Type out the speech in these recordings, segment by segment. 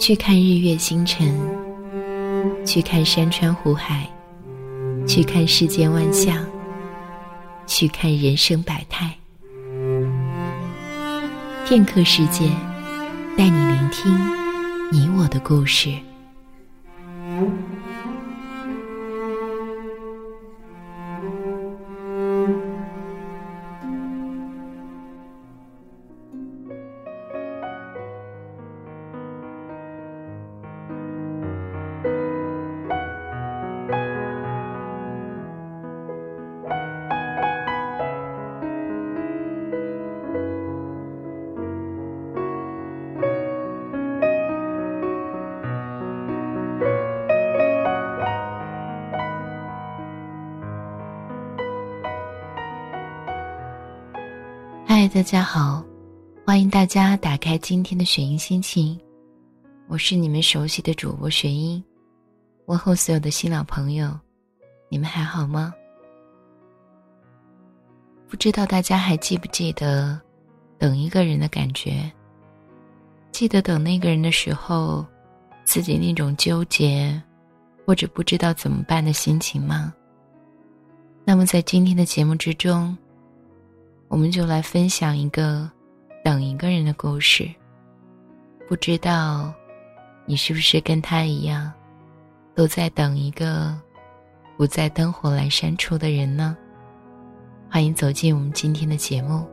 去看日月星辰，去看山川湖海，去看世间万象，去看人生百态。片刻时间，带你聆听你我的故事。嗨，大家好，欢迎大家打开今天的雪音心情，我是你们熟悉的主播雪音，问候所有的新老朋友，你们还好吗？不知道大家还记不记得等一个人的感觉？记得等那个人的时候，自己那种纠结或者不知道怎么办的心情吗？那么在今天的节目之中。我们就来分享一个等一个人的故事。不知道你是不是跟他一样，都在等一个不在灯火阑珊处的人呢？欢迎走进我们今天的节目。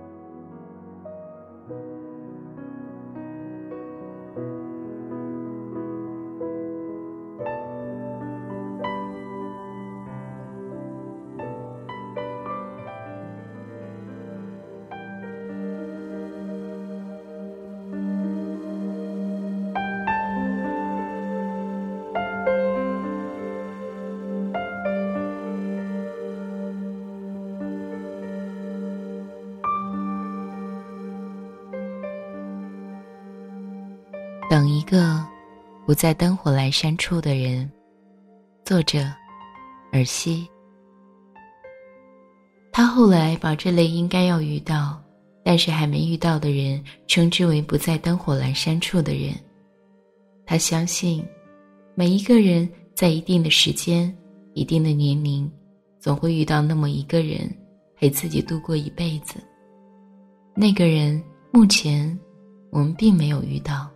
等一个不在灯火阑珊处的人。作者：尔西。他后来把这类应该要遇到，但是还没遇到的人，称之为不在灯火阑珊处的人。他相信，每一个人在一定的时间、一定的年龄，总会遇到那么一个人，陪自己度过一辈子。那个人目前我们并没有遇到。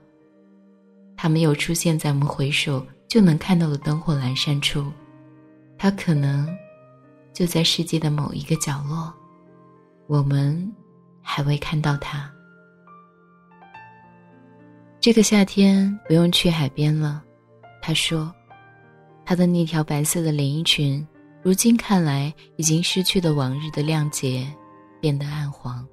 他没有出现在我们回首就能看到的灯火阑珊处，他可能就在世界的某一个角落，我们还未看到他。这个夏天不用去海边了，他说，他的那条白色的连衣裙，如今看来已经失去了往日的亮洁，变得暗黄。